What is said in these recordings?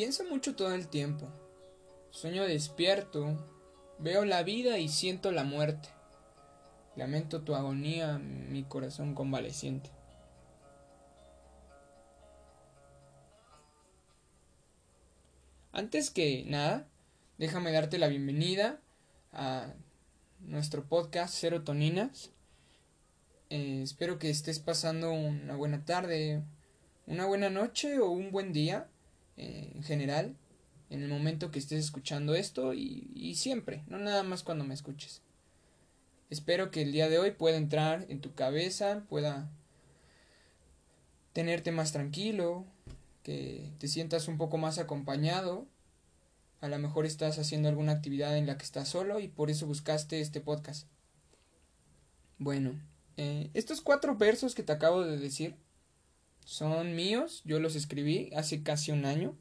Pienso mucho todo el tiempo. Sueño despierto, veo la vida y siento la muerte. Lamento tu agonía, mi corazón convaleciente. Antes que nada, déjame darte la bienvenida a nuestro podcast Serotoninas. Eh, espero que estés pasando una buena tarde, una buena noche o un buen día eh, en general en el momento que estés escuchando esto y, y siempre, no nada más cuando me escuches. Espero que el día de hoy pueda entrar en tu cabeza, pueda tenerte más tranquilo, que te sientas un poco más acompañado. A lo mejor estás haciendo alguna actividad en la que estás solo y por eso buscaste este podcast. Bueno, eh, estos cuatro versos que te acabo de decir son míos, yo los escribí hace casi un año.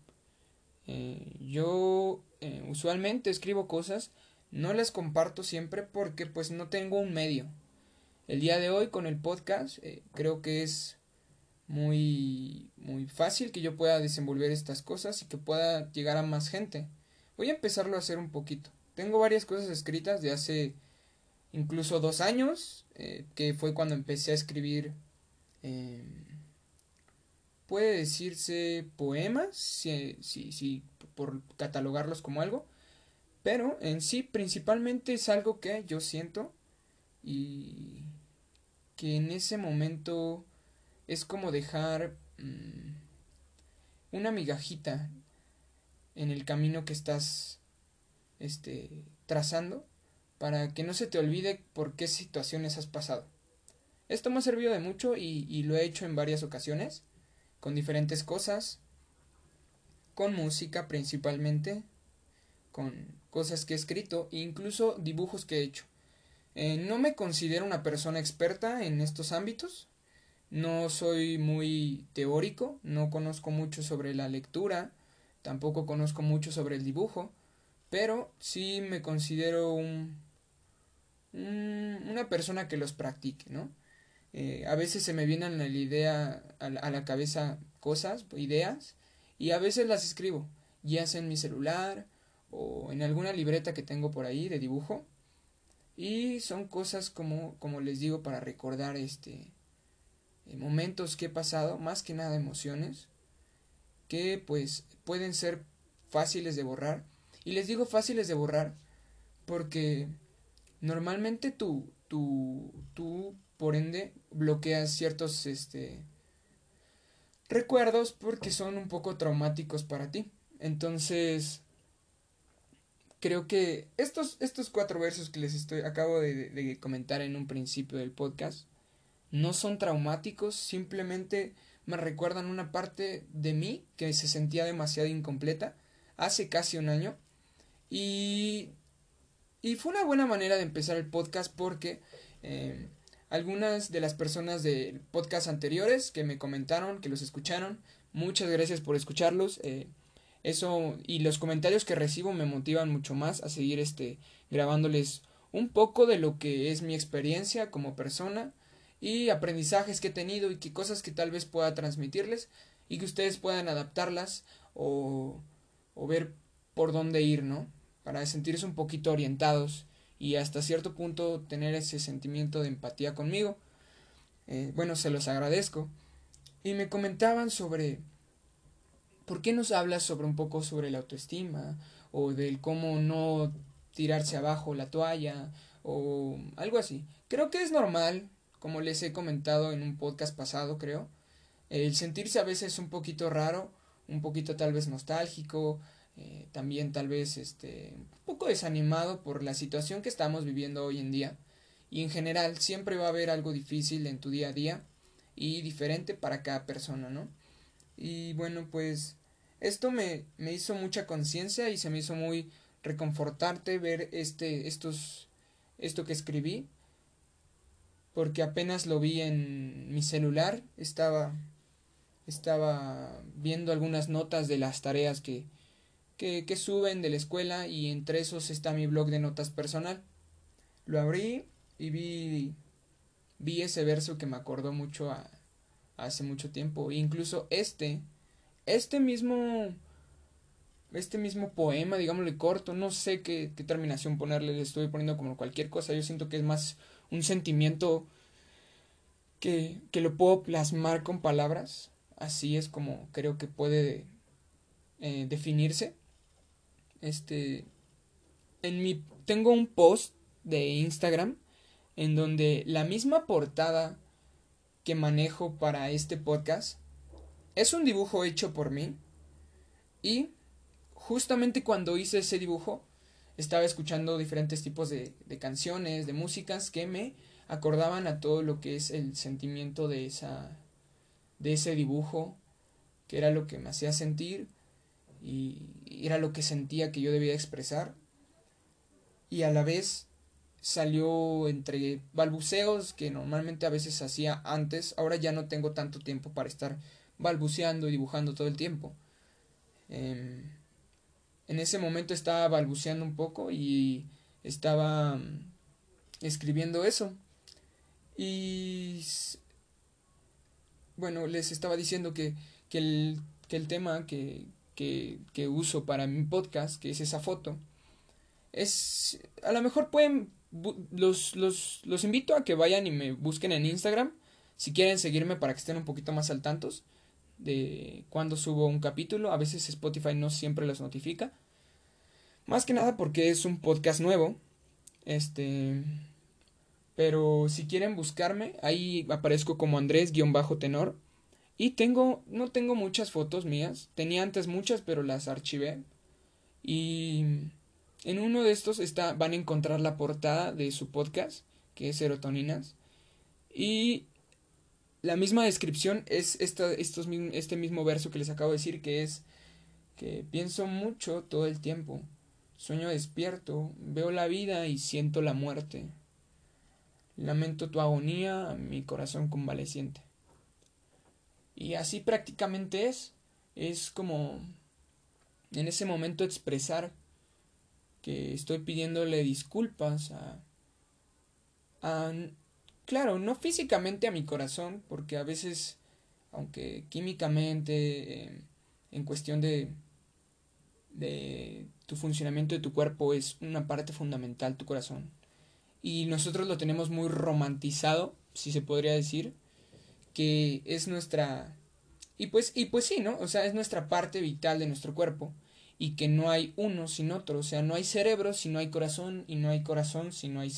Eh, yo eh, usualmente escribo cosas, no las comparto siempre porque pues no tengo un medio. El día de hoy con el podcast creo que es muy muy fácil que yo pueda desenvolver estas cosas y que pueda llegar a más gente. Voy a empezarlo a hacer un poquito. Tengo varias cosas escritas de hace incluso dos años, eh, que fue cuando empecé a escribir, eh, puede decirse poemas, si, si, si, por catalogarlos como algo, pero en sí principalmente es algo que yo siento y que en ese momento es como dejar mmm, una migajita en el camino que estás este, trazando para que no se te olvide por qué situaciones has pasado. Esto me ha servido de mucho y, y lo he hecho en varias ocasiones, con diferentes cosas, con música principalmente, con cosas que he escrito e incluso dibujos que he hecho. Eh, no me considero una persona experta en estos ámbitos, no soy muy teórico, no conozco mucho sobre la lectura, tampoco conozco mucho sobre el dibujo, pero sí me considero un, una persona que los practique, ¿no? Eh, a veces se me vienen a la idea, a la, cabeza cosas, ideas, y a veces las escribo, ya sea en mi celular o en alguna libreta que tengo por ahí de dibujo, y son cosas como, como les digo, para recordar este, eh, momentos que he pasado, más que nada emociones, que pues pueden ser fáciles de borrar. Y les digo fáciles de borrar porque normalmente tú, tú, tú, por ende, bloqueas ciertos este, recuerdos porque son un poco traumáticos para ti. Entonces, creo que estos, estos cuatro versos que les estoy, acabo de, de comentar en un principio del podcast, no son traumáticos, simplemente me recuerdan una parte de mí que se sentía demasiado incompleta hace casi un año. Y, y fue una buena manera de empezar el podcast porque eh, algunas de las personas de podcast anteriores que me comentaron, que los escucharon, muchas gracias por escucharlos. Eh, eso y los comentarios que recibo me motivan mucho más a seguir este grabándoles un poco de lo que es mi experiencia como persona y aprendizajes que he tenido y que cosas que tal vez pueda transmitirles y que ustedes puedan adaptarlas o, o ver por dónde ir, ¿no? Para sentirse un poquito orientados y hasta cierto punto tener ese sentimiento de empatía conmigo. Eh, bueno, se los agradezco. Y me comentaban sobre por qué nos hablas sobre un poco sobre la autoestima o del cómo no tirarse abajo la toalla o algo así. Creo que es normal como les he comentado en un podcast pasado, creo. El sentirse a veces un poquito raro, un poquito tal vez nostálgico, eh, también tal vez este, un poco desanimado por la situación que estamos viviendo hoy en día. Y en general siempre va a haber algo difícil en tu día a día y diferente para cada persona, ¿no? Y bueno, pues esto me, me hizo mucha conciencia y se me hizo muy reconfortarte ver este, estos, esto que escribí porque apenas lo vi en mi celular, estaba estaba viendo algunas notas de las tareas que, que, suben de la escuela y entre esos está mi blog de notas personal. Lo abrí y vi, vi ese verso que me acordó mucho a hace mucho tiempo. incluso este, este mismo este mismo poema, digámosle corto, no sé qué, qué terminación ponerle, le estoy poniendo como cualquier cosa, yo siento que es más un sentimiento que, que lo puedo plasmar con palabras, así es como creo que puede eh, definirse. Este, en mi, tengo un post de Instagram en donde la misma portada que manejo para este podcast es un dibujo hecho por mí y justamente cuando hice ese dibujo estaba escuchando diferentes tipos de, de canciones, de músicas que me acordaban a todo lo que es el sentimiento de esa de ese dibujo que era lo que me hacía sentir y era lo que sentía que yo debía expresar. Y a la vez salió entre balbuceos que normalmente a veces hacía antes ahora ya no tengo tanto tiempo para estar balbuceando y dibujando todo el tiempo. Em, en ese momento estaba balbuceando un poco y estaba mm, escribiendo eso. Y bueno, les estaba diciendo que, que, el, que el tema que, que, uso para mi podcast, que es esa foto, es a lo mejor pueden los, los, los invito a que vayan y me busquen en Instagram si quieren seguirme para que estén un poquito más al tantos de cuando subo un capítulo a veces Spotify no siempre los notifica más que nada porque es un podcast nuevo este pero si quieren buscarme, ahí aparezco como Andrés-tenor. Y tengo, no tengo muchas fotos mías. Tenía antes muchas, pero las archivé. Y en uno de estos está, van a encontrar la portada de su podcast, que es Serotoninas. Y la misma descripción es esta, estos, este mismo verso que les acabo de decir, que es que pienso mucho todo el tiempo. Sueño despierto, veo la vida y siento la muerte. Lamento tu agonía, mi corazón convaleciente. Y así prácticamente es. Es como en ese momento expresar que estoy pidiéndole disculpas a, a claro, no físicamente a mi corazón, porque a veces, aunque químicamente, eh, en cuestión de, de tu funcionamiento de tu cuerpo es una parte fundamental tu corazón y nosotros lo tenemos muy romantizado, si se podría decir, que es nuestra y pues y pues sí, ¿no? O sea, es nuestra parte vital de nuestro cuerpo y que no hay uno sin otro, o sea, no hay cerebro si no hay corazón y no hay corazón si no hay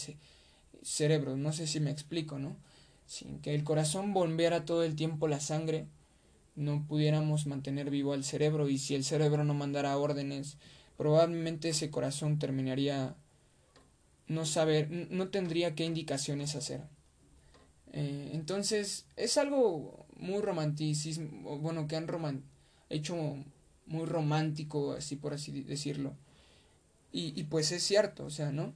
cerebro, no sé si me explico, ¿no? Sin que el corazón bombeara todo el tiempo la sangre, no pudiéramos mantener vivo al cerebro y si el cerebro no mandara órdenes, probablemente ese corazón terminaría no saber, no tendría qué indicaciones hacer. Eh, entonces, es algo muy romanticismo, bueno, que han hecho muy romántico, así por así decirlo. Y, y, pues es cierto, o sea, ¿no?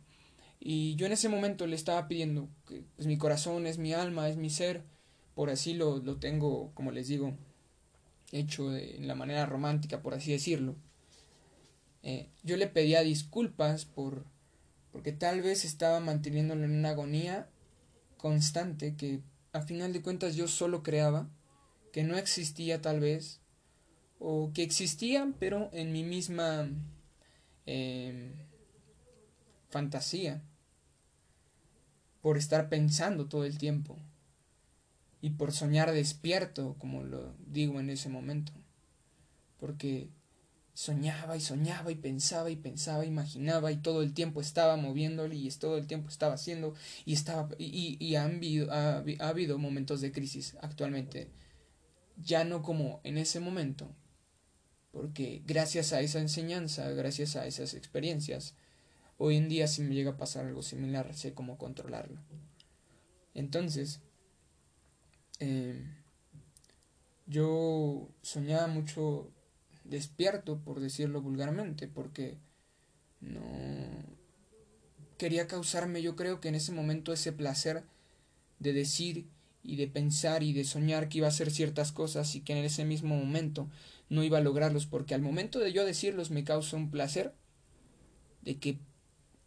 Y yo en ese momento le estaba pidiendo que pues, mi corazón es mi alma, es mi ser, por así lo, lo tengo, como les digo, hecho de la manera romántica, por así decirlo. Eh, yo le pedía disculpas por, porque tal vez estaba manteniéndolo en una agonía constante que a final de cuentas yo solo creaba, que no existía tal vez, o que existía pero en mi misma em, fantasía, por estar pensando todo el tiempo y por soñar despierto, como lo digo en ese momento, porque soñaba y soñaba y pensaba y pensaba, imaginaba y todo el tiempo estaba moviéndole y todo el tiempo estaba haciendo y estaba y, y ha, habido, ha, habido momentos de crisis actualmente. Ya no como en ese momento porque gracias a esa enseñanza gracias a esas experiencias hoy en día si me llega a pasar algo similar sé cómo controlarlo. Entonces eh, yo soñaba mucho despierto, por decirlo vulgarmente, porque no quería causarme, yo creo que en ese momento ese placer de decir y de pensar y de soñar que iba a hacer ciertas cosas y que en ese mismo momento no iba a lograrlos, porque al momento de yo decirlos me causa un placer de que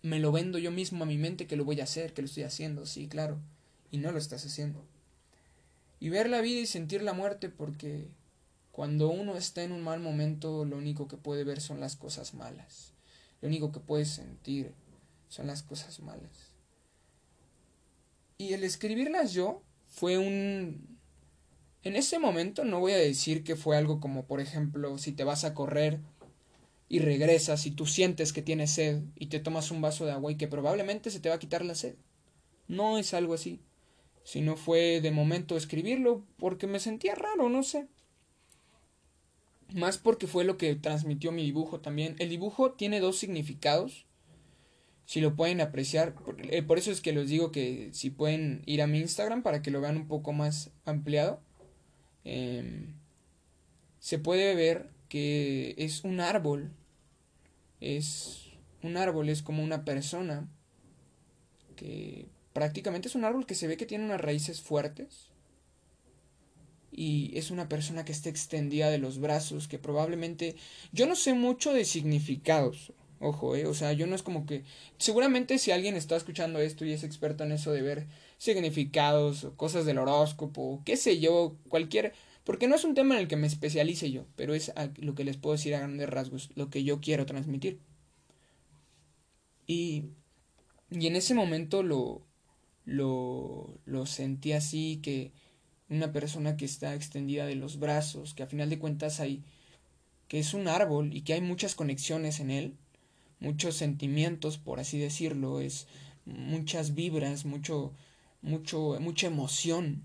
me lo vendo yo mismo a mi mente que lo voy a hacer, que lo estoy haciendo, sí, claro, y no lo estás haciendo. Y ver la vida y sentir la muerte porque Cuando uno está en un mal momento, lo único que puede ver son las cosas malas. Lo único que puede sentir son las cosas malas. Y el escribirlas yo fue un... En ese momento no voy a decir que fue algo como, por ejemplo, si te vas a correr y regresas y tú sientes que tienes sed y te tomas un vaso de agua y que probablemente se te va a quitar la sed. No es algo así. Sino fue de momento escribirlo porque me sentía raro, no sé. Más porque fue lo que transmitió mi dibujo también. El dibujo tiene dos significados. Si lo pueden apreciar. Por, eh, eso es que les digo que si pueden ir a mi Instagram para que lo vean un poco más ampliado. Em, se puede ver que es un árbol. Es un árbol, es como una persona que prácticamente es un árbol que se ve que tiene unas raíces fuertes y es una persona que está extendida de los brazos, que probablemente yo no sé mucho de significados, ojo, eh, o sea, yo no es como que seguramente si alguien está escuchando esto y es experto en eso de ver significados o cosas del horóscopo, qué sé yo, cualquier porque no es un tema en el que me especialice yo, pero es lo que les puedo decir a grandes rasgos, lo que yo quiero transmitir. Y, y en ese momento lo, lo, lo sentí así, que una persona que está extendida de los brazos, que a final de cuentas hay, que es un árbol y que hay muchas conexiones en él, muchos sentimientos, por así decirlo, es muchas vibras, mucho, mucho, mucha emoción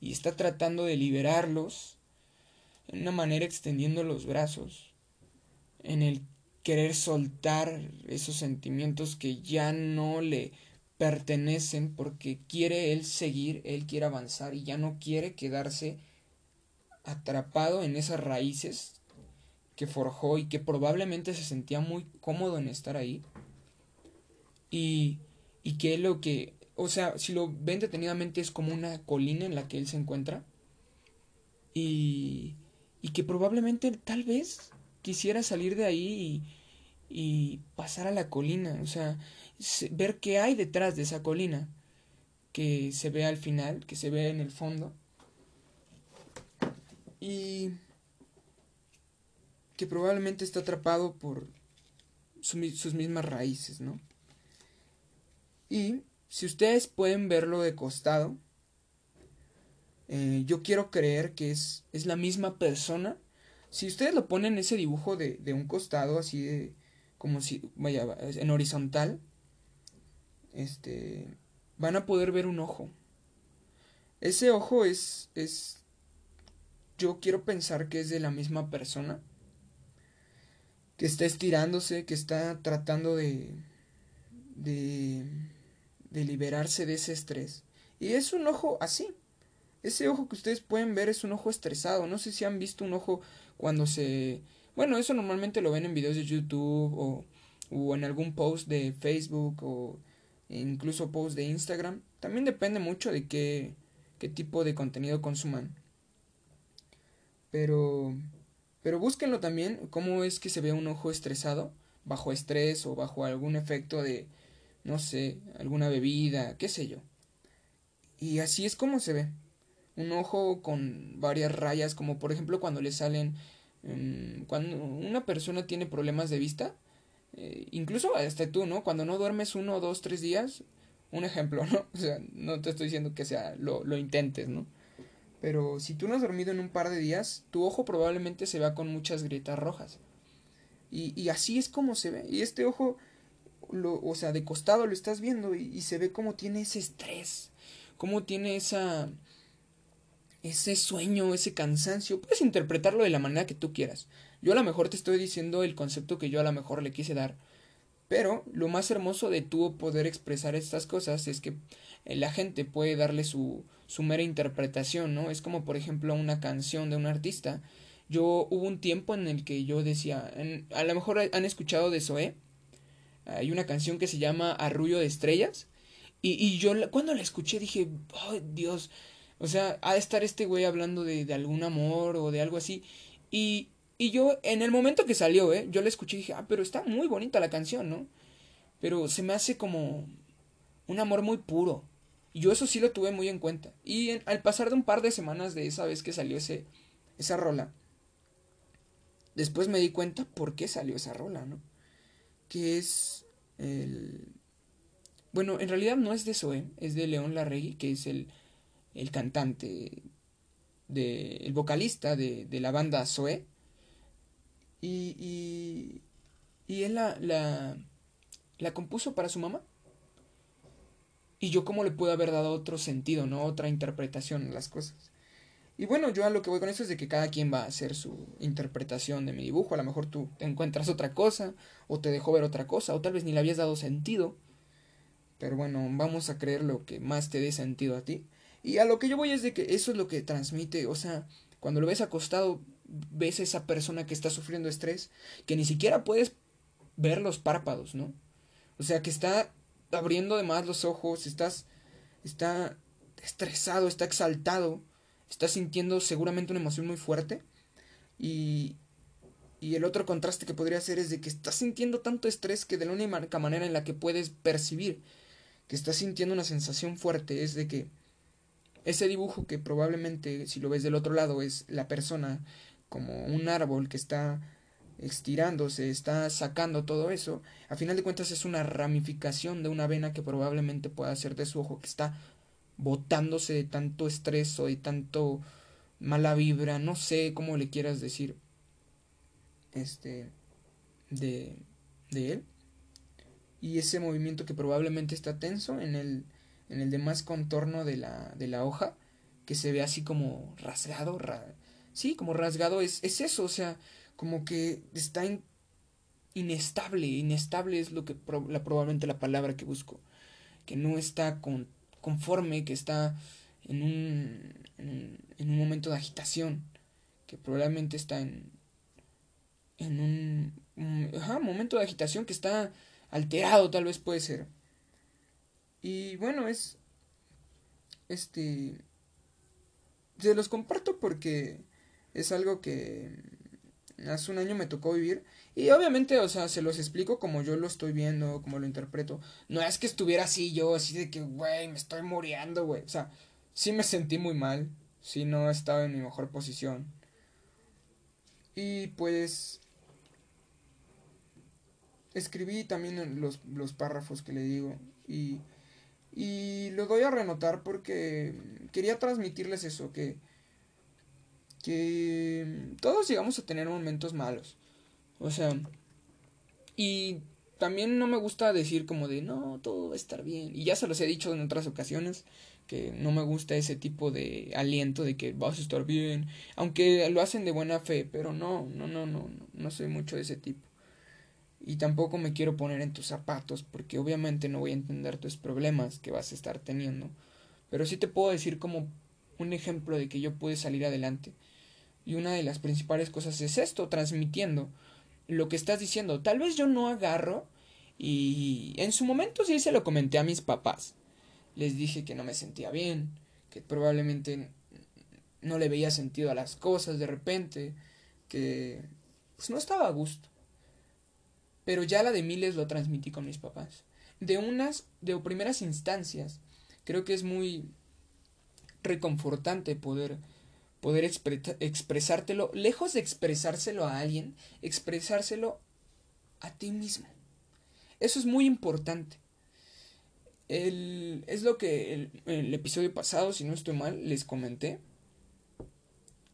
y está tratando de liberarlos en una manera extendiendo los brazos, en el querer soltar esos sentimientos que ya no le pertenecen porque quiere él seguir, él quiere avanzar y ya no quiere quedarse atrapado en esas raíces que forjó y que probablemente se sentía muy cómodo en estar ahí y, y que lo que o sea, si lo ven detenidamente es como una colina en la que él se encuentra. Y, y que probablemente tal vez quisiera salir de ahí y, y pasar a la colina. O sea, ver qué hay detrás de esa colina. Que se ve al final, que se ve en el fondo. Y que probablemente está atrapado por sus mismas raíces, ¿no? Y si ustedes pueden verlo de costado, eh, yo quiero creer que es, es la misma persona. Si ustedes lo ponen ese dibujo de, de un costado, así de, como si, vaya, en horizontal, este, van a poder ver un ojo. Ese ojo es, es, yo quiero pensar que es de la misma persona, que está estirándose, que está tratando de, de, de liberarse de ese estrés. Y es un ojo así. Ese ojo que ustedes pueden ver es un ojo estresado. No sé si han visto un ojo cuando se... Bueno, eso normalmente lo ven en videos de YouTube o, o en algún post de Facebook o incluso post de Instagram. También depende mucho de qué, qué tipo de contenido consuman. Pero, pero búsquenlo también, cómo es que se ve un ojo estresado, bajo estrés o bajo algún efecto de, no sé, alguna bebida, qué sé yo. Y así es como se ve. Un ojo con varias rayas, como por ejemplo cuando le salen, mm, cuando una persona tiene problemas de vista, eh, incluso hasta tú, ¿no? Cuando no duermes uno, dos, tres días, un ejemplo, ¿no? O sea, no te estoy diciendo que sea, lo, lo intentes, ¿no? Pero si tú no has dormido en un par de días, tu ojo probablemente se vea con muchas grietas rojas. Y, y así es como se ve. Y este ojo lo, o sea, de costado lo estás viendo y, se ve cómo tiene ese estrés, cómo tiene esa, ese sueño, ese cansancio. Puedes interpretarlo de la manera que tú quieras. Yo a lo mejor te estoy diciendo el concepto que yo a lo mejor le quise dar. Pero lo más hermoso de tú poder expresar estas cosas es que eh, la gente puede darle su, su mera interpretación, ¿no? Es como por ejemplo una canción de un artista. Yo hubo un tiempo en el que yo decía, a lo mejor han escuchado de Zoé, hay una canción que se llama Arrullo de Estrellas. Y, y yo cuando la escuché dije, oh Dios, o sea, ha de estar este güey hablando de, de algún amor o de algo así. Y, y yo, en el momento que salió, ¿eh? Yo la escuché y dije, ah, pero está muy bonita la canción, ¿no? Pero se me hace como un amor muy puro. Y yo eso sí lo tuve muy en cuenta. Y al pasar de un par de semanas de esa vez que salió ese, esa rola, después me di cuenta por qué salió esa rola, ¿no? Que es el... Bueno, en realidad no es de Zoe, es de León Larregui, que es el, el cantante, de, el vocalista de, de la banda Zoe. Y, y, y él la, la, la compuso para su mamá. Y yo cómo le puedo haber dado otro sentido, ¿no? Otra interpretación a las cosas. Y bueno, yo a lo que voy con eso es de que cada quien va a hacer su interpretación de mi dibujo. A lo mejor tú encuentras otra cosa, o te dejó ver otra cosa, o tal vez ni le habías dado sentido. Pero bueno, vamos a creer lo que más te dé sentido a ti. Y a lo que yo voy es de que eso es lo que transmite, o sea, cuando lo ves acostado, ves a esa persona que está sufriendo estrés, que ni siquiera puedes ver los párpados, ¿no? O sea, que está abriendo de más los ojos, estás, está estresado, está exaltado, está sintiendo seguramente una emoción muy fuerte. Y, y el otro contraste que podría ser es de que estás sintiendo tanto estrés que de la única manera en la que puedes percibir que estás sintiendo una sensación fuerte es de que ese dibujo que probablemente si lo ves del otro lado es la persona como un árbol que está estirándose, está sacando todo eso, a final de cuentas es una ramificación de una vena que probablemente pueda ser de su ojo que está botándose de tanto estrés o de tanto mala vibra, no sé cómo le quieras decir, este, de, de él. Y ese movimiento que probablemente está tenso en el, en el demás contorno de la, de la hoja, que se ve así como rasgado, sí, como rasgado, es, es eso, o sea, como que está inestable, inestable es lo que la, probablemente la palabra que busco, que no está con, conforme, que está en un, en, un momento de agitación, que probablemente está en, en un, momento de agitación que está alterado, tal vez puede ser. Y bueno, es, este, se los comparto porque es algo que hace un año me tocó vivir. Y obviamente, o sea, se los explico como yo lo estoy viendo, como lo interpreto. No es que estuviera así yo, así de que, güey, me estoy muriendo, güey. O sea, sí me sentí muy mal. Sí no estaba en mi mejor posición. Y pues... Escribí también los, los párrafos que le digo. Y... Y lo doy a renotar porque quería transmitirles eso, que que todos llegamos a tener momentos malos. O sea, y también no me gusta decir como de, no, todo va a estar bien. Y ya se los he dicho en otras ocasiones, que no me gusta ese tipo de aliento de que vas a estar bien. Aunque lo hacen de buena fe, pero no, no, no, no, no, soy mucho de ese tipo. Y tampoco me quiero poner en tus zapatos, porque obviamente no voy a entender tus problemas que vas a estar teniendo. Pero sí te puedo decir como un ejemplo de que yo pude salir adelante. Y una de las principales cosas es esto, transmitiendo lo que estás diciendo. Tal vez yo no agarro y en su momento sí se lo comenté a mis papás. Les dije que no me sentía bien, que probablemente no le veía sentido a las cosas de repente, que pues no estaba a gusto. Pero ya la de miles lo transmití con mis papás. De unas, de primeras instancias, creo que es muy reconfortante poder poder expresártelo, lejos de expresárselo a alguien, expresárselo a ti mismo. Eso es muy importante. El, es lo que el, el, episodio pasado, si no estoy mal, les comenté.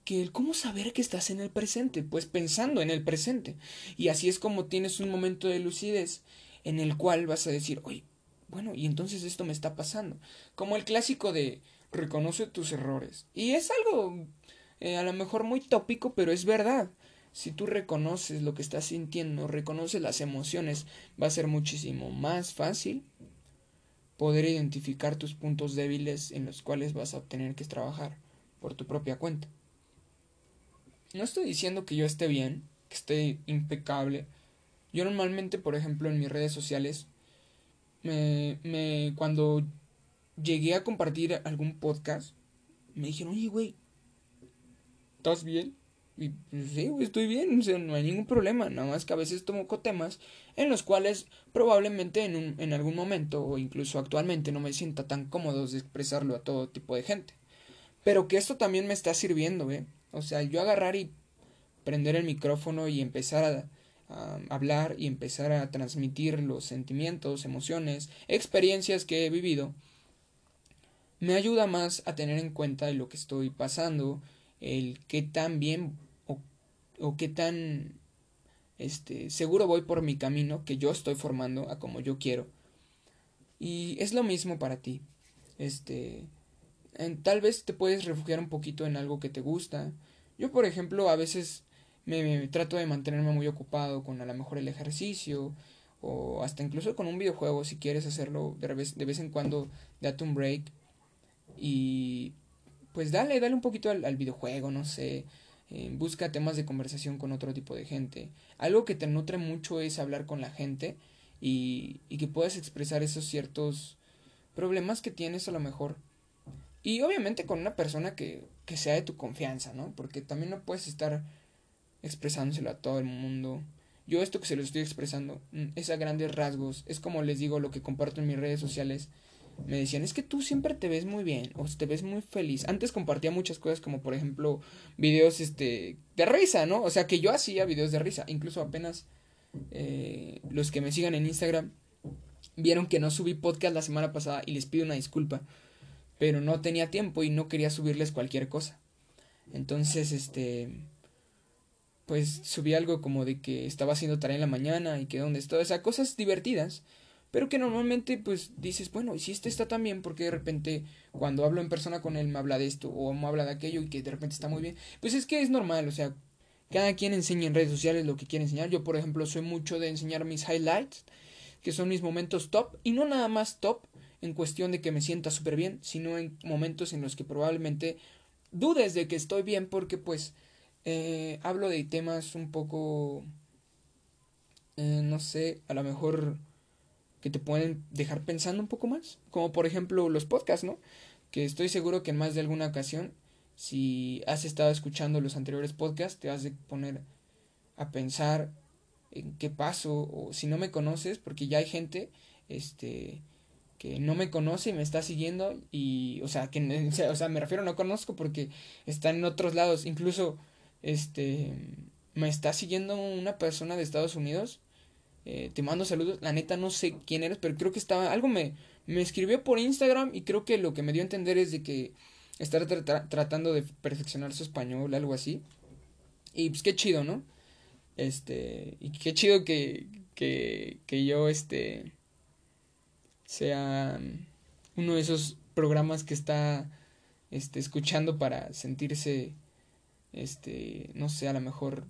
Que el cómo saber que estás en el presente, pues pensando en el presente. Y así es como tienes un momento de lucidez en el cual vas a decir, oye, bueno, y entonces esto me está pasando. Como el clásico de reconoce tus errores. Y es algo eh, a lo mejor muy tópico, pero es verdad. Si tú reconoces lo que estás sintiendo, reconoces las emociones, va a ser muchísimo más fácil poder identificar tus puntos débiles en los cuales vas a tener que trabajar por tu propia cuenta. No estoy diciendo que yo esté bien, que esté impecable. Yo normalmente, por ejemplo, en mis redes sociales, me, me cuando llegué a compartir algún podcast, me dijeron, oye, güey, ¿estás bien? Y pues, sí, güey, estoy bien, no hay ningún problema, nada más que a veces tomo temas en los cuales probablemente en, un, en algún momento o incluso actualmente no me sienta tan cómodo de expresarlo a todo tipo de gente. Pero que esto también me está sirviendo, ¿eh? O sea, yo agarrar y prender el micrófono y empezar a, hablar y empezar a transmitir los sentimientos, emociones, experiencias que he vivido, me ayuda más a tener en cuenta lo que estoy pasando, el qué tan bien o, qué tan este seguro voy por mi camino que yo estoy formando a como yo quiero. Y es lo mismo para ti. Este tal vez te puedes refugiar un poquito en algo que te gusta. Yo, por ejemplo, a veces me, trato de mantenerme muy ocupado con a lo mejor el ejercicio o hasta incluso con un videojuego si quieres hacerlo de vez, de vez en cuando date un break y pues dale, dale un poquito al, videojuego, no sé, eh, busca temas de conversación con otro tipo de gente. Algo que te nutre mucho es hablar con la gente y, y que puedas expresar esos ciertos problemas que tienes a lo mejor y obviamente con una persona que, que sea de tu confianza, ¿no? Porque también no puedes estar expresándoselo a todo el mundo. Yo esto que se lo estoy expresando mm, es a grandes rasgos. Es como les digo lo que comparto en mis redes sociales. Me decían, es que tú siempre te ves muy bien o te ves muy feliz. Antes compartía muchas cosas como por ejemplo videos este, de risa, ¿no? O sea que yo hacía videos de risa. Incluso apenas eh, los que me sigan en Instagram vieron que no subí podcast la semana pasada y les pido una disculpa pero no tenía tiempo y no quería subirles cualquier cosa. Entonces, este, pues subí algo como de que estaba haciendo tarea en la mañana y que dónde estoy, o sea, cosas divertidas, pero que normalmente pues dices, bueno, y si este está tan bien, porque de repente cuando hablo en persona con él me habla de esto o me habla de aquello y que de repente está muy bien, pues es que es normal, o sea, cada quien enseña en redes sociales lo que quiere enseñar. Yo, por ejemplo, soy mucho de enseñar mis highlights, que son mis momentos top, y no nada más top, en cuestión de que me sienta súper bien, sino en momentos en los que probablemente dudes de que estoy bien porque pues eh, hablo de temas un poco, eh, no sé, a lo mejor que te pueden dejar pensando un poco más, como por ejemplo los podcasts, ¿no? Que estoy seguro que en más de alguna ocasión, si has estado escuchando los anteriores podcasts, te vas de poner a pensar en qué paso, o si no me conoces, porque ya hay gente, este, que no me conoce y me está siguiendo y o sea que o sea me refiero no conozco porque está en otros lados incluso este me está siguiendo una persona de Estados Unidos eh, te mando saludos. La neta no sé quién eres pero creo que estaba algo me me escribió por Instagram y creo que lo que me dio a entender es de que está tratando de perfeccionar su español algo así. Y pues qué chido no este y qué chido que que que yo este sea uno de esos programas que está este, escuchando para sentirse, este, no sé, a lo mejor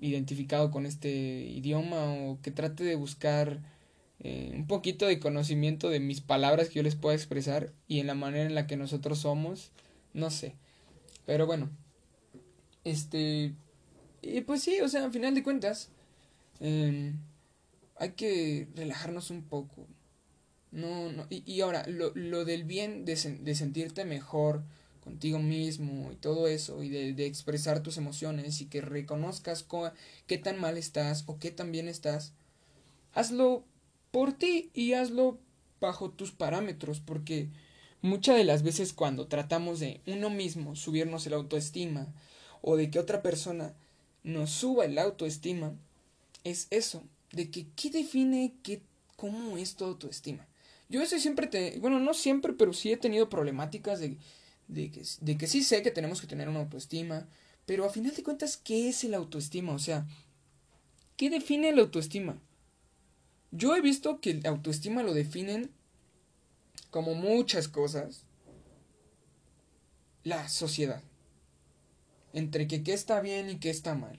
identificado con este idioma o que trate de buscar eh, un poquito de conocimiento de mis palabras que yo les pueda expresar y en la manera en la que nosotros somos, no sé. Pero bueno, este, y pues sí, o sea, al final de cuentas, em, hay que relajarnos un poco. No, no. Y, y ahora, lo, lo, del bien de, de, sentirte mejor contigo mismo y todo eso, y de, de expresar tus emociones y que reconozcas qué tan mal estás o qué tan bien estás, hazlo por ti y hazlo bajo tus parámetros, porque muchas de las veces cuando tratamos de uno mismo subirnos el autoestima o de que otra persona nos suba el autoestima, es eso, de que qué define qué, cómo es tu autoestima. Yo ese siempre te, bueno, no siempre, pero sí he tenido problemáticas de, de, que, de que sí sé que tenemos que tener una autoestima, pero a final de cuentas, ¿qué es el autoestima? O sea, ¿qué define la autoestima? Yo he visto que el autoestima lo definen como muchas cosas la sociedad. Entre que qué está bien y qué está mal.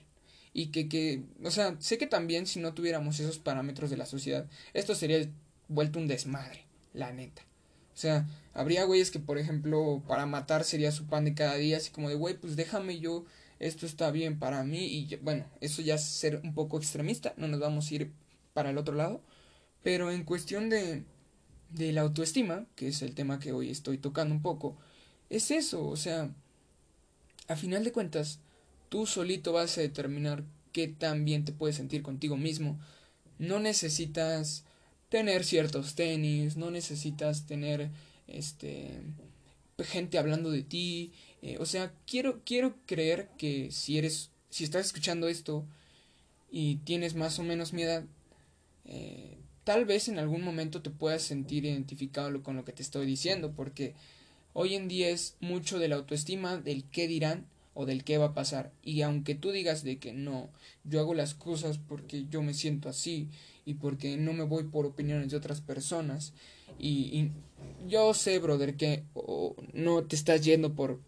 Y que, que, o sea, sé que también si no tuviéramos esos parámetros de la sociedad, esto sería vuelto un desmadre, la neta. O sea, habría güeyes que, por ejemplo, para matar sería su pan de cada día, así como de, güey, pues déjame yo, esto está bien para mí, y bueno, eso ya es ser un poco extremista, no nos vamos a ir para el otro lado, pero en cuestión de, de la autoestima, que es el tema que hoy estoy tocando un poco, es eso, o sea, a final de cuentas, tú solito vas a determinar qué tan bien te puedes sentir contigo mismo, no necesitas tener ciertos tenis, no necesitas tener este gente hablando de ti, eh, o sea, quiero quiero creer que si eres si estás escuchando esto y tienes más o menos mi edad, eh, tal vez en algún momento te puedas sentir identificado con lo que te estoy diciendo, porque hoy en día es mucho de la autoestima, del qué dirán o del qué va a pasar. Y aunque tú digas de que no, yo hago las cosas porque yo me siento así y porque no me voy por opiniones de otras personas. Y, yo sé, brother, que no te estás yendo por,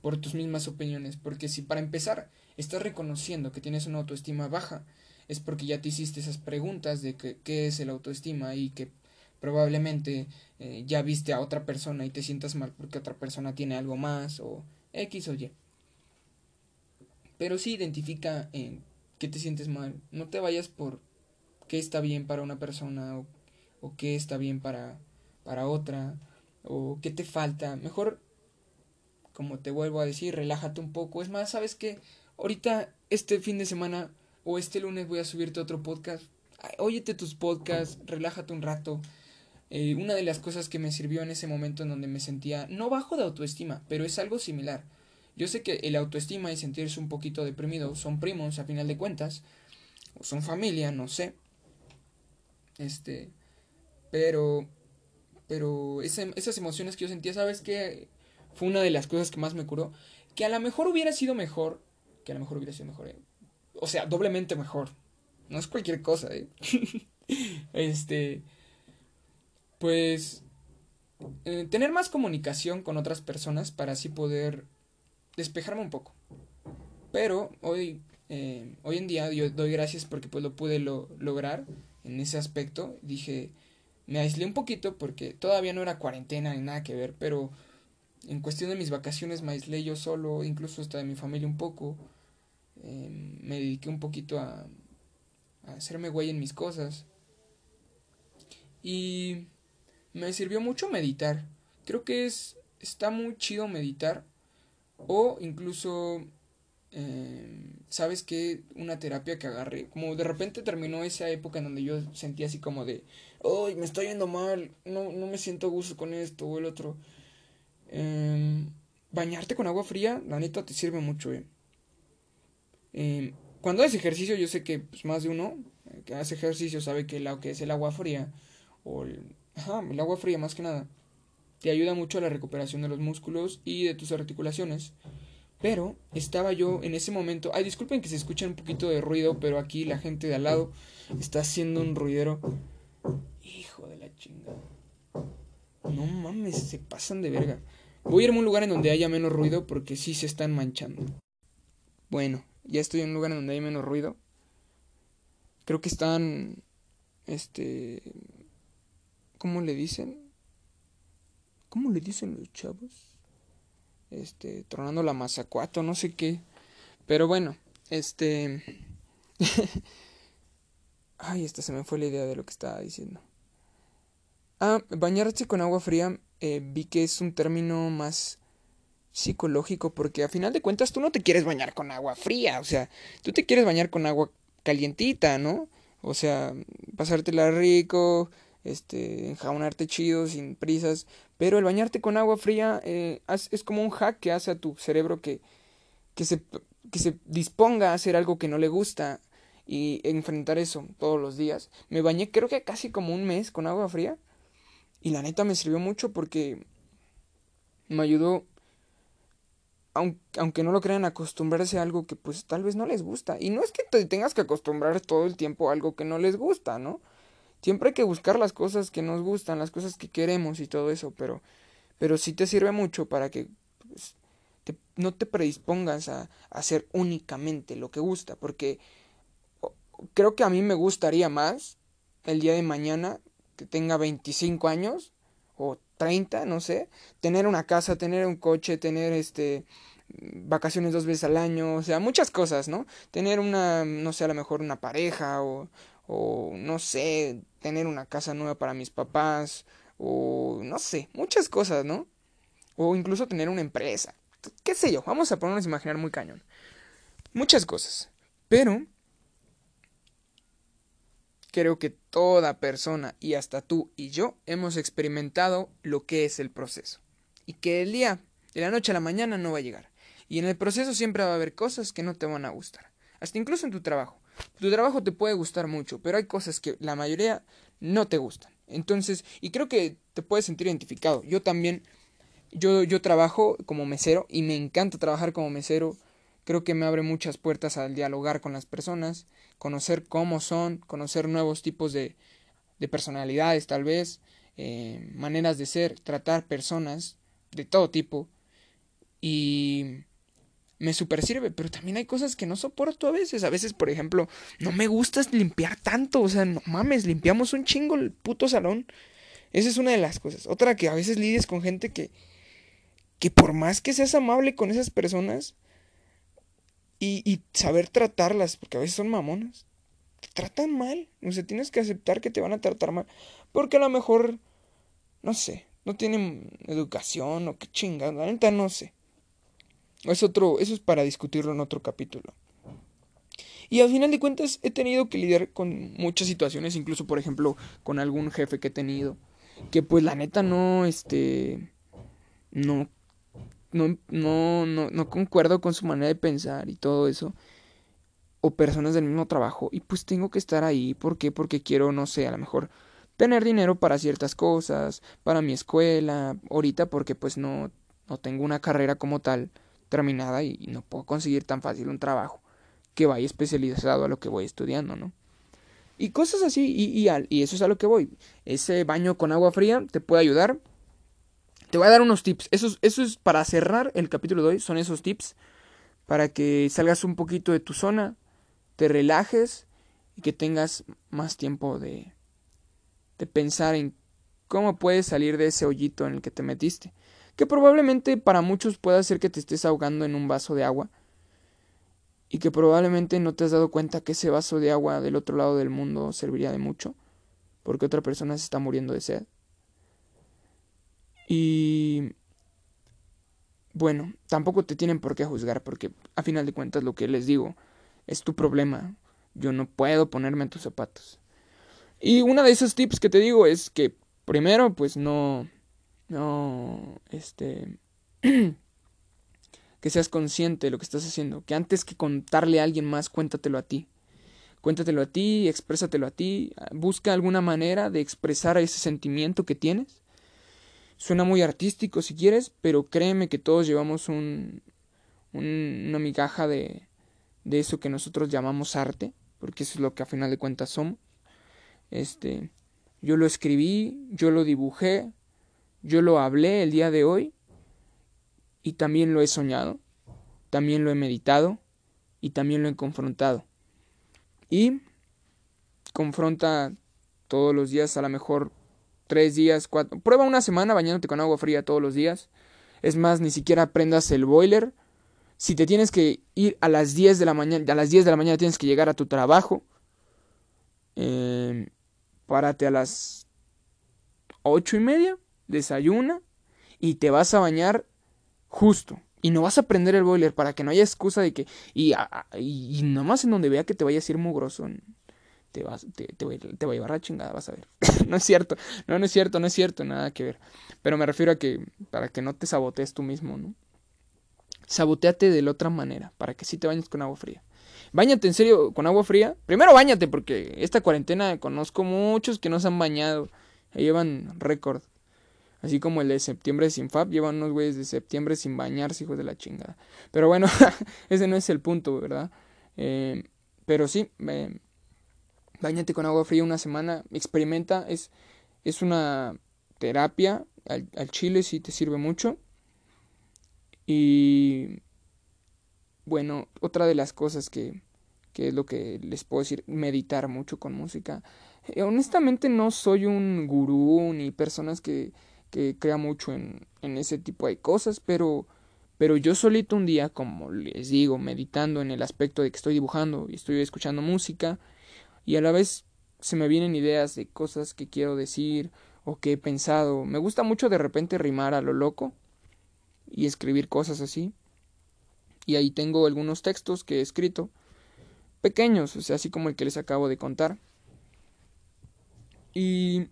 por tus mismas opiniones, porque si para empezar estás reconociendo que tienes una autoestima baja, es porque ya te hiciste esas preguntas de que, qué es el autoestima y que probablemente eh, ya viste a otra persona y te sientas mal porque otra persona tiene algo más o X o Y. Pero sí identifica en qué te sientes mal. No te vayas por qué está bien para una persona o, qué está bien para, para otra o qué te falta. Mejor, como te vuelvo a decir, relájate un poco. Es más, ¿sabes qué? Ahorita, este fin de semana o este lunes voy a subirte otro podcast. óyete tus podcasts, relájate un rato. Eh, una de las cosas que me sirvió en ese momento en donde me sentía no bajo de autoestima, pero es algo similar. Yo sé que el autoestima y sentirse un poquito deprimido son primos a final de cuentas, o son familia, no sé. Este, pero, pero esas emociones que yo sentía, ¿sabes qué? Fue una de las cosas que más me curó. Que a lo mejor hubiera sido mejor, que a lo mejor hubiera sido mejor, ¿eh? o sea, doblemente mejor. No es cualquier cosa, ¿eh? este, pues, eh, tener más comunicación con otras personas para así poder despejarme un poco. Pero hoy, eh, hoy en día yo doy gracias porque pues lo pude lograr en ese aspecto. Dije, me aislé un poquito porque todavía no era cuarentena ni nada que ver, pero en cuestión de mis vacaciones me aislé yo solo, incluso hasta de mi familia un poco. Em, me dediqué un poquito a, a hacerme güey en mis cosas. Y me sirvió mucho meditar. Creo que es está muy chido meditar o incluso em, sabes que una terapia que agarré como de repente terminó esa época en donde yo sentía así como de ay me está yendo mal no no me siento gusto con esto o el otro em, bañarte con agua fría la neta te sirve mucho eh. Em, cuando haces ejercicio, yo sé que pues, más de uno que hace ejercicio sabe que lo que es el agua fría, o el, el agua fría más que nada, te ayuda mucho a la recuperación de los músculos y de tus articulaciones. Pero estaba yo en ese momento. Ay, disculpen que se escucha un poquito de ruido, pero aquí la gente de al lado está haciendo un ruidero. Hijo de la chingada. No mames, se pasan de verga. Voy a irme a un lugar en donde haya menos ruido porque sí se están manchando. Bueno, ya estoy en un lugar en donde hay menos ruido. Creo que están, este, ¿cómo le dicen? ¿Cómo le dicen los chavos? Este, tronando la mazacuato, no sé qué. Pero bueno, este... Ay, esta se me fue la idea de lo que estaba diciendo. Ah, bañarse con agua fría eh, vi que es un término más psicológico porque a final de cuentas tú no te quieres bañar con agua fría, o sea, tú te quieres bañar con agua calientita, ¿no? O sea, pasártela rico, este, enjabonarte chido, sin prisas, pero el bañarte con agua fría eh, es como un hack que hace a tu cerebro que, que, se, que se disponga a hacer algo que no le gusta y enfrentar eso todos los días. Me bañé creo que casi como un mes con agua fría y la neta me sirvió mucho porque me ayudó aunque, no lo crean, acostumbrarse a algo que pues tal vez no les gusta. Y no es que te tengas que acostumbrar todo el tiempo a algo que no les gusta, ¿no? Siempre hay que buscar las cosas que nos gustan, las cosas que queremos y todo eso, pero, pero sí te sirve mucho para que pues, no te predispongas a, a hacer únicamente lo que gusta, porque creo que a mí me gustaría más el día de mañana que tenga 25 años o 30, no sé, tener una casa, tener un coche, tener este vacaciones dos veces al año, o sea, muchas cosas, ¿no? Tener una, no sé, a lo mejor una pareja o, o no sé, tener una casa nueva para mis papás o no sé, muchas cosas, ¿no? O incluso tener una empresa, qué sé yo, vamos a ponernos a imaginar muy cañón. Muchas cosas, pero creo que toda persona y hasta tú y yo hemos experimentado lo que es el proceso y que el día de la noche a la mañana no va a llegar Y en el proceso siempre va a haber cosas que no te van a gustar. Hasta incluso en tu trabajo. Tu trabajo te puede gustar mucho, pero hay cosas que la mayoría no te gustan. Entonces, y creo que te puedes sentir identificado. Yo también, yo, yo trabajo como mesero y me encanta trabajar como mesero. Creo que me abre muchas puertas al dialogar con las personas, conocer cómo son, conocer nuevos tipos de, de personalidades tal vez, eh, maneras de ser, tratar personas de todo tipo. Y me super sirve, pero también hay cosas que no soporto a veces. A veces, por ejemplo, no me gusta limpiar tanto, o sea, no mames, limpiamos un chingo el puto salón. Esa es una de las cosas. Otra que a veces lides con gente que que por más que seas amable con esas personas y, y saber tratarlas, porque a veces son mamonas, te tratan mal. O sea, tienes que aceptar que te van a tratar mal. Porque a lo mejor, no sé, no tienen educación o qué chingada, la neta no sé. Es otro, eso es para discutirlo en otro capítulo. Y al final de cuentas he tenido que lidiar con muchas situaciones, incluso por ejemplo con algún jefe que he tenido, que pues la neta no, este, no, no, no, no, no concuerdo con su manera de pensar y todo eso, o personas del mismo trabajo, y pues tengo que estar ahí, ¿por qué? Porque quiero, no sé, a lo mejor tener dinero para ciertas cosas, para mi escuela, ahorita porque pues no, no tengo una carrera como tal terminada y no puedo conseguir tan fácil un trabajo que vaya especializado a lo que voy estudiando, ¿no? Y cosas así, y, eso es a lo que voy. Ese baño con agua fría te puede ayudar. Te voy a dar unos tips. Eso, eso es para cerrar el capítulo de hoy. Son esos tips para que salgas un poquito de tu zona, te relajes y que tengas más tiempo de, de pensar en cómo puedes salir de ese hoyito en el que te metiste que probablemente para muchos pueda ser que te estés ahogando en un vaso de agua y que probablemente no te has dado cuenta que ese vaso de agua del otro lado del mundo serviría de mucho porque otra persona se está muriendo de sed. Y bueno, tampoco te tienen por qué juzgar porque a final de cuentas lo que les digo es tu problema. Yo no puedo ponerme en tus zapatos. Y una de esos tips que te digo es que primero pues no no, este, que seas consciente de lo que estás haciendo, que antes que contarle a alguien más, cuéntatelo a ti. Cuéntatelo a ti, exprésatelo a ti, busca alguna manera de expresar ese sentimiento que tienes. Suena muy artístico si quieres, pero créeme que todos llevamos un, una migaja de, de eso que nosotros llamamos arte, porque eso es lo que a final de cuentas somos. Este, yo lo escribí, yo lo dibujé, yo lo hablé el día de hoy y también lo he soñado, también lo he meditado y también lo he confrontado. Y confronta todos los días, a lo mejor tres días, cuatro. Prueba una semana bañándote con agua fría todos los días. Es más, ni siquiera prendas el boiler. Si te tienes que ir a las 10 de la mañana, a las 10 de la mañana tienes que llegar a tu trabajo. Eh, párate a las ocho y media desayuna y te vas a bañar justo. Y no vas a prender el boiler para que no haya excusa de que. Y, y, nomás en donde vea que te vayas a ir mugroso. Te, vas, te, te, va, te a llevar la chingada, vas a ver. no es cierto. No, no es cierto, no es cierto, nada que ver. Pero me refiero a que. Para que no te sabotees tú mismo, ¿no? Saboteate de la otra manera. Para que sí te bañes con agua fría. Báñate en serio con agua fría. Primero bañate, porque esta cuarentena conozco muchos que no se han bañado. Llevan récord. Así como el de septiembre sin FAB, llevan unos güeyes de septiembre sin bañarse, hijos de la chingada. Pero bueno, ese no es el punto, ¿verdad? Eh, pero sí, eh, bañate con agua fría una semana, experimenta, es, es una terapia, al, al chile sí te sirve mucho. Y bueno, otra de las cosas que, que es lo que les puedo decir, meditar mucho con música. Eh, honestamente no soy un gurú ni personas que que crea mucho en, en ese tipo de cosas, pero, pero yo solito un día, como les digo, meditando en el aspecto de que estoy dibujando y estoy escuchando música, y a la vez se me vienen ideas de cosas que quiero decir o que he pensado. Me gusta mucho de repente rimar a lo loco y escribir cosas así. Y ahí tengo algunos textos que he escrito, pequeños, o sea, así como el que les acabo de contar. Y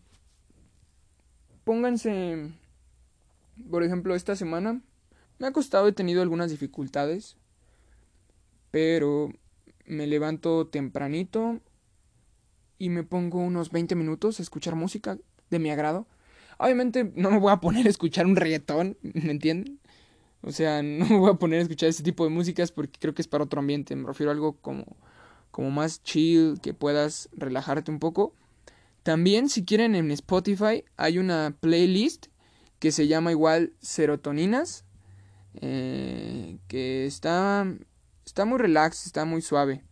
pónganse, por ejemplo, esta semana Me ha costado, he tenido algunas dificultades, pero me levanto tempranito y me pongo unos 20 minutos a escuchar música de mi agrado. Obviamente no me voy a poner a escuchar un reggaetón, ¿me entienden? O sea, no me voy a poner a escuchar ese tipo de músicas porque creo que es para otro ambiente. Me refiero a algo como, como más chill, que puedas relajarte un poco. También, si quieren, en Spotify hay una playlist que se llama igual Serotoninas. Eh, que está, está muy relax, está muy suave.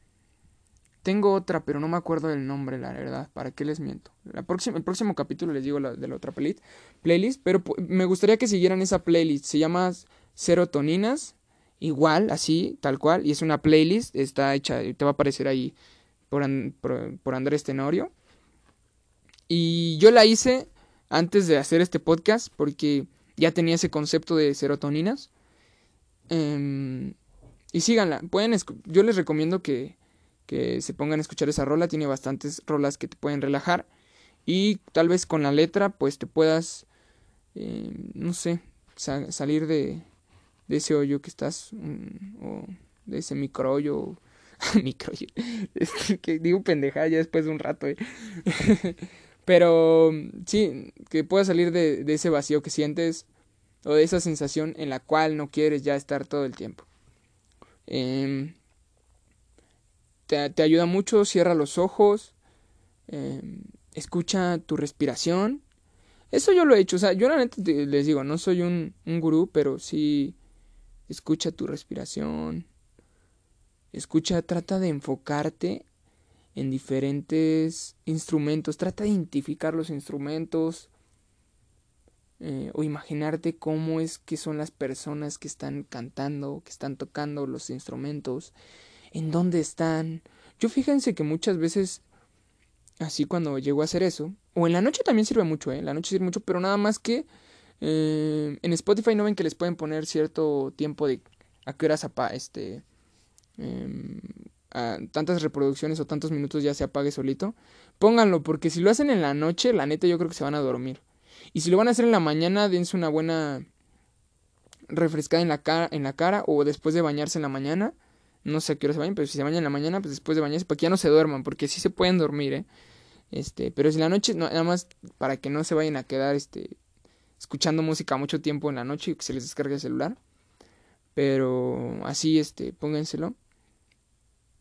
Tengo otra, pero no me acuerdo del nombre, la verdad. ¿Para qué les miento? La próxima, el próximo capítulo les digo la, de la otra playlist. Pero me gustaría que siguieran esa playlist. Se llama Serotoninas. Igual, así, tal cual. Y es una playlist. Está hecha, te va a aparecer ahí por, por, Andrés Tenorio. Y yo la hice antes de hacer este podcast porque ya tenía ese concepto de serotoninas. Em, y síganla. Pueden yo les recomiendo que que se pongan a escuchar esa rola. Tiene bastantes rolas que te pueden relajar. Y tal vez con la letra pues te puedas, eh, no sé, salir de, de, ese hoyo que estás, mm, o de ese microhoyo. microhoyo. que digo pendejada ya después de un rato. Eh. Pero sí, que puedas salir de, ese vacío que sientes o de esa sensación en la cual no quieres ya estar todo el tiempo. Eh, te, ayuda mucho, cierra los ojos, em, escucha tu respiración. Eso yo lo he hecho, o sea, yo la neta les digo, no soy un, un gurú, pero sí escucha tu respiración, escucha, trata de enfocarte en diferentes instrumentos, trata de identificar los instrumentos eh, o imaginarte cómo es que son las personas que están cantando, que están tocando los instrumentos en dónde están. Yo fíjense que muchas veces, así cuando llego a hacer eso, o en la noche también sirve mucho, ¿eh? En la noche sirve mucho, pero nada más que eh, en Spotify no ven que les pueden poner cierto tiempo de a qué horas apa este em, tantas reproducciones o tantos minutos ya se apague solito. Pónganlo, porque si lo hacen en la noche, la neta yo creo que se van a dormir. Y si lo van a hacer en la mañana, dense una buena refrescada en la cara, en la cara o después de bañarse en la mañana no sé a qué hora se bañan, pero si se bañan en la mañana, pues después de bañarse, para que ya no se duerman, porque sí se pueden dormir, ¿eh? Este, pero si la noche, nada más para que no se vayan a quedar, este, escuchando música mucho tiempo en la noche y que se les descargue el celular. Pero así, este, pónganselo.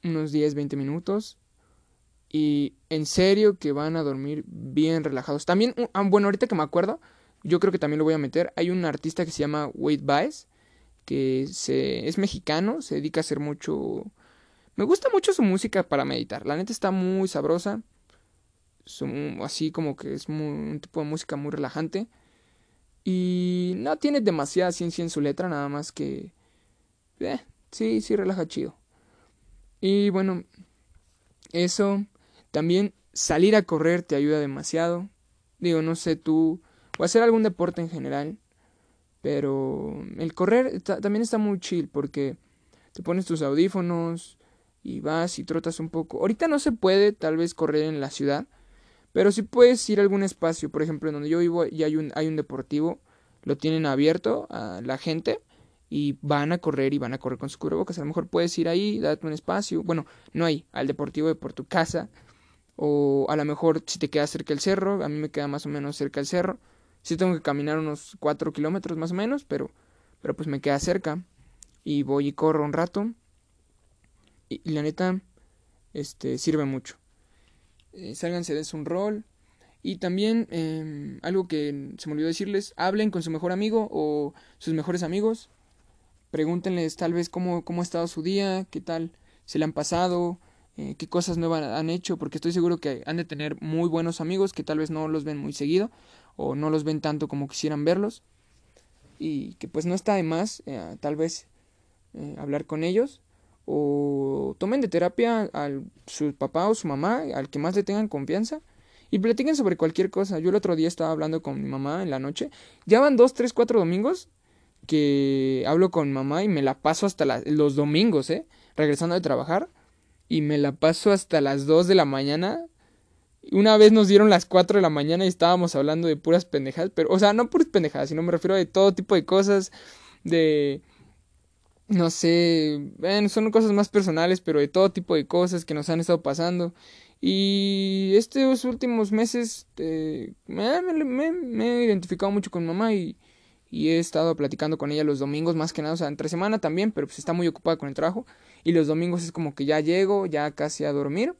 Unos 10, 20 minutos. Y en serio que van a dormir bien relajados. También, ah, bueno, ahorita que me acuerdo, yo creo que también lo voy a meter. Hay un artista que se llama Wade Baez que se, es mexicano, se dedica a hacer mucho... Me gusta mucho su música para meditar, la neta está muy sabrosa, así como que es un tipo de música muy relajante y no tiene demasiada ciencia en su letra, nada más que... Eh, sí, sí relaja chido. Y bueno, eso también salir a correr te ayuda demasiado. Digo, no sé tú, o hacer algún deporte en general pero el correr también está muy chill porque te pones tus audífonos y vas y trotas un poco. Ahorita no se puede tal vez correr en la ciudad, pero sí puedes ir a algún espacio. Por ejemplo, en donde yo vivo y hay un, hay un deportivo, lo tienen abierto a la gente y van a correr y van a correr con sus cubrebocas. A lo mejor puedes ir ahí, date un espacio. Bueno, no hay, al deportivo de por tu casa. O a lo mejor si te queda cerca el cerro, a mí me queda más o menos cerca el cerro Sí tengo que caminar unos 4 kilómetros más o menos, pero, pero pues me queda cerca. Y voy y corro un rato. Y, la neta, este, sirve mucho. Eh, sálganse de un rol. Y también em, algo que se me olvidó decirles, hablen con su mejor amigo o sus mejores amigos. Pregúntenles tal vez cómo, cómo ha estado su día, qué tal se le han pasado, eh, qué cosas nuevas han hecho, porque estoy seguro que han de tener muy buenos amigos que tal vez no los ven muy seguido o no los ven tanto como quisieran verlos y que pues no está de más eh, tal vez eh, hablar con ellos o tomen de terapia a su papá o su mamá, al que más le tengan confianza y platiquen sobre cualquier cosa. Yo el otro día estaba hablando con mi mamá en la noche, ya van dos, tres, cuatro domingos que hablo con mamá y me la paso hasta los domingos, ¿eh? Regresando de trabajar y me la paso hasta las 2 de la mañana. Una vez nos dieron las 4 de la mañana y estábamos hablando de puras pendejadas, pero, o sea, no puras pendejadas, sino me refiero de todo tipo de cosas, de no sé, son cosas más personales, pero de todo tipo de cosas que nos han estado pasando. Y estos últimos meses eh, me, me, he identificado mucho con mamá y, y, he estado platicando con ella los domingos más que nada, o sea, entre semana también, pero pues está muy ocupada con el trabajo. Y los domingos es como que ya llego, ya casi a dormir.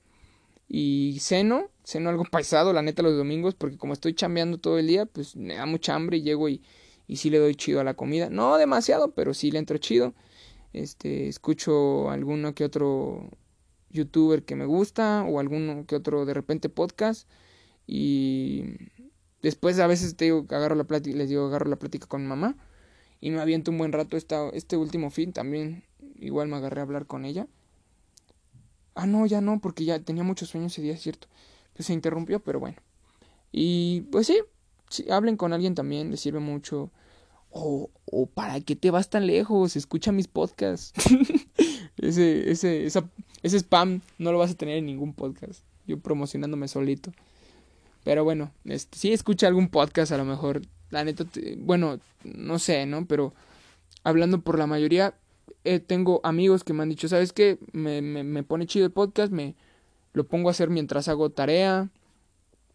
Y ceno, ceno algo paisado, la neta, los domingos, porque como estoy chambeando todo el día, pues me da mucha hambre y llego y, y sí le doy chido a la comida. No demasiado, pero sí le entro chido. Este, escucho alguno que otro youtuber que me gusta o alguno que otro de repente podcast y después a veces te digo agarro la plática les digo agarro la plática con mamá y me aviento un buen rato esta, este último fin también igual me agarré a hablar con ella ah no ya no porque ya tenía muchos sueños ese día es cierto pues se interrumpió pero bueno y pues sí, sí hablen con alguien también les sirve mucho o, o para qué te vas tan lejos, escucha mis podcasts. ese, ese, esa, ese spam no lo vas a tener en ningún podcast. Yo promocionándome solito. Pero bueno, este, sí escucha algún podcast a lo mejor. La neta, bueno, no sé, ¿no? Pero hablando por la mayoría, eh, tengo amigos que me han dicho, ¿sabes qué? Me, me, me pone chido el podcast, me lo pongo a hacer mientras hago tarea,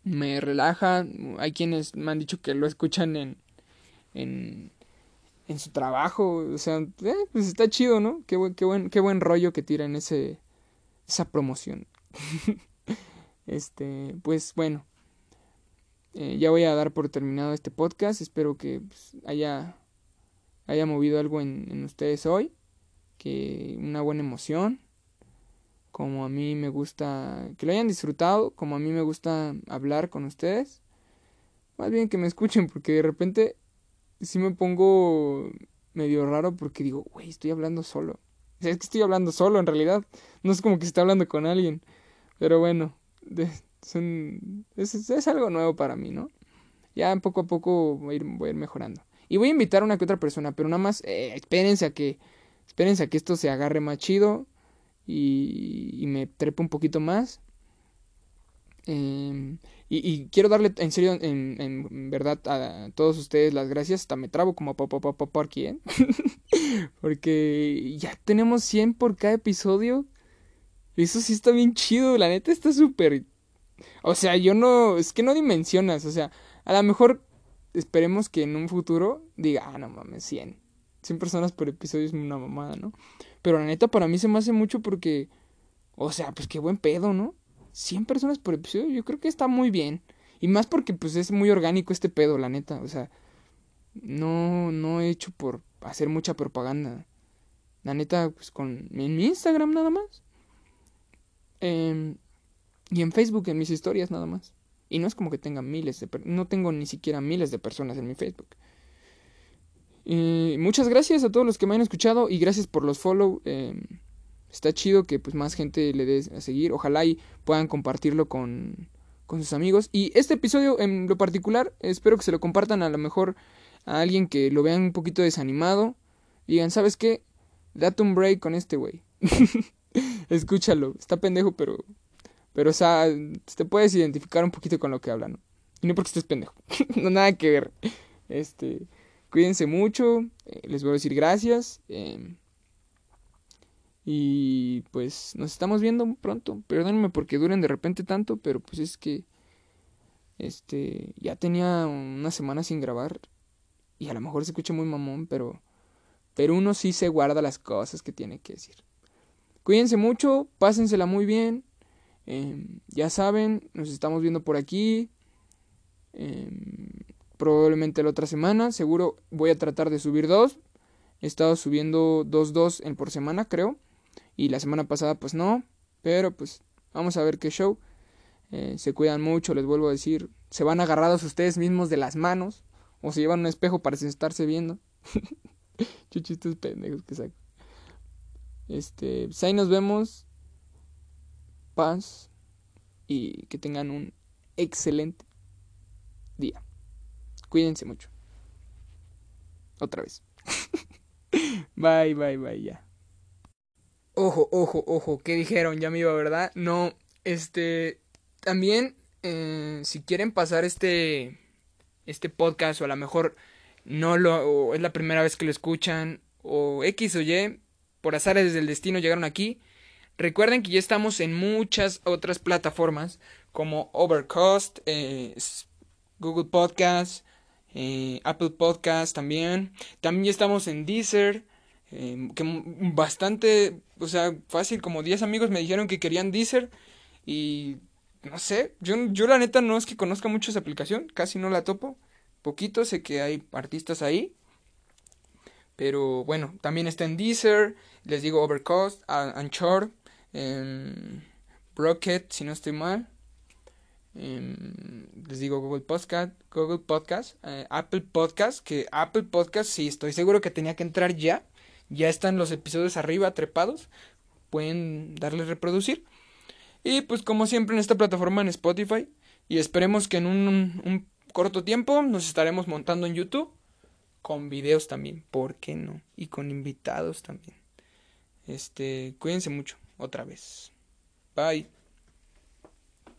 me relaja. Hay quienes me han dicho que lo escuchan en, en, en su trabajo. O sea, eh, pues está chido, ¿no? Qué buen, qué buen, qué buen rollo que tiran ese, esa promoción. este, pues bueno. Eh, ya voy a dar por terminado este podcast. Espero que pues, haya, haya movido algo en, ustedes hoy. Que una buena emoción. Como a mí me gusta. Que lo hayan disfrutado. Como a mí me gusta hablar con ustedes. Más bien que me escuchen porque de repente sí me pongo medio raro porque digo, güey, estoy hablando solo. es que estoy hablando solo en realidad. No es como que esté hablando con alguien. Pero bueno, es, algo nuevo para mí, ¿no? Ya poco a poco voy a ir, mejorando. Y voy a invitar a una que otra persona, pero nada más eh, espérense a que espérense a que esto se agarre más chido y, y me trepe un poquito más. Eh, y, quiero darle en serio, en, verdad, a todos ustedes las gracias. Hasta me trabo como papá papá por aquí, ¿eh? Porque ya tenemos 100 por cada episodio. Eso sí está bien chido, la neta está súper... O sea, yo no... Es que no dimensionas, o sea, a lo mejor esperemos que en un futuro diga, ah, no mames, 100. 100 personas por episodio es una mamada, ¿no? Pero la neta para mí se me hace mucho porque... O sea, pues qué buen pedo, ¿no? 100 personas por episodio, yo creo que está muy bien. Y más porque pues es muy orgánico este pedo, la neta. O sea, no, no he hecho por hacer mucha propaganda. La neta, pues con en mi Instagram nada más. Em, y en Facebook, en mis historias nada más. Y no es como que tenga miles de... No tengo ni siquiera miles de personas en mi Facebook. Y muchas gracias a todos los que me han escuchado y gracias por los follow. Eh, está chido que pues más gente le dé a seguir. Ojalá y puedan compartirlo con, con sus amigos. Y este episodio en lo particular, espero que se lo compartan a lo mejor a alguien que lo vean un poquito desanimado. Digan, ¿sabes qué? Date un break con este güey. Escúchalo. Está pendejo, pero. Pero, o sea, te puedes identificar un poquito con lo que habla, ¿no? Y no porque estés pendejo. no nada que ver. Este. Cuídense mucho. Eh, les voy a decir gracias. Eh, y pues nos estamos viendo pronto. Perdónenme porque duren de repente tanto, pero pues es que este ya tenía una semana sin grabar y a lo mejor se escucha muy mamón, pero pero uno sí se guarda las cosas que tiene que decir. Cuídense mucho, pásensela muy bien. Em, ya saben, nos estamos viendo por aquí. Em, probablemente la otra semana. Seguro voy a tratar de subir dos. He estado subiendo dos, dos en por semana, creo. Y la semana pasada pues no. Pero pues vamos a ver qué show. Eh, se cuidan mucho, les vuelvo a decir. Se van agarrados ustedes mismos de las manos. O se llevan un espejo para estarse viendo. Chuchistos pendejos que saco. Este, pues ahí nos vemos. Paz. Y que tengan un excelente día. Cuídense mucho. Otra vez. bye, bye, bye, ya. Ojo, ojo, ojo, ¿qué dijeron? Ya me iba, ¿verdad? No, este, también, eh, si quieren pasar este, este podcast o a lo mejor no lo es la primera vez que lo escuchan o X o Y por azares del destino llegaron aquí, recuerden que ya estamos en muchas otras plataformas como Overcast, eh, Google Podcast, eh, Apple Podcast también. También ya estamos en Deezer, eh, que bastante, o sea, fácil, como 10 amigos me dijeron que querían Deezer y no sé, yo, yo la neta no es que conozca mucho esa aplicación, casi no la topo, poquito, sé que hay artistas ahí. Pero bueno, también está en Deezer, les digo Overcost, Anchor, en Rocket, si no estoy mal. Les digo Google Podcast, Google Podcast, eh, Apple Podcast, que Apple Podcast sí estoy seguro que tenía que entrar ya. Ya están los episodios arriba trepados. Pueden darle reproducir. Y pues como siempre en esta plataforma en Spotify. Y esperemos que en un, un corto tiempo nos estaremos montando en YouTube. Con videos también, ¿por qué no? Y con invitados también. Este, cuídense mucho, otra vez. Bye.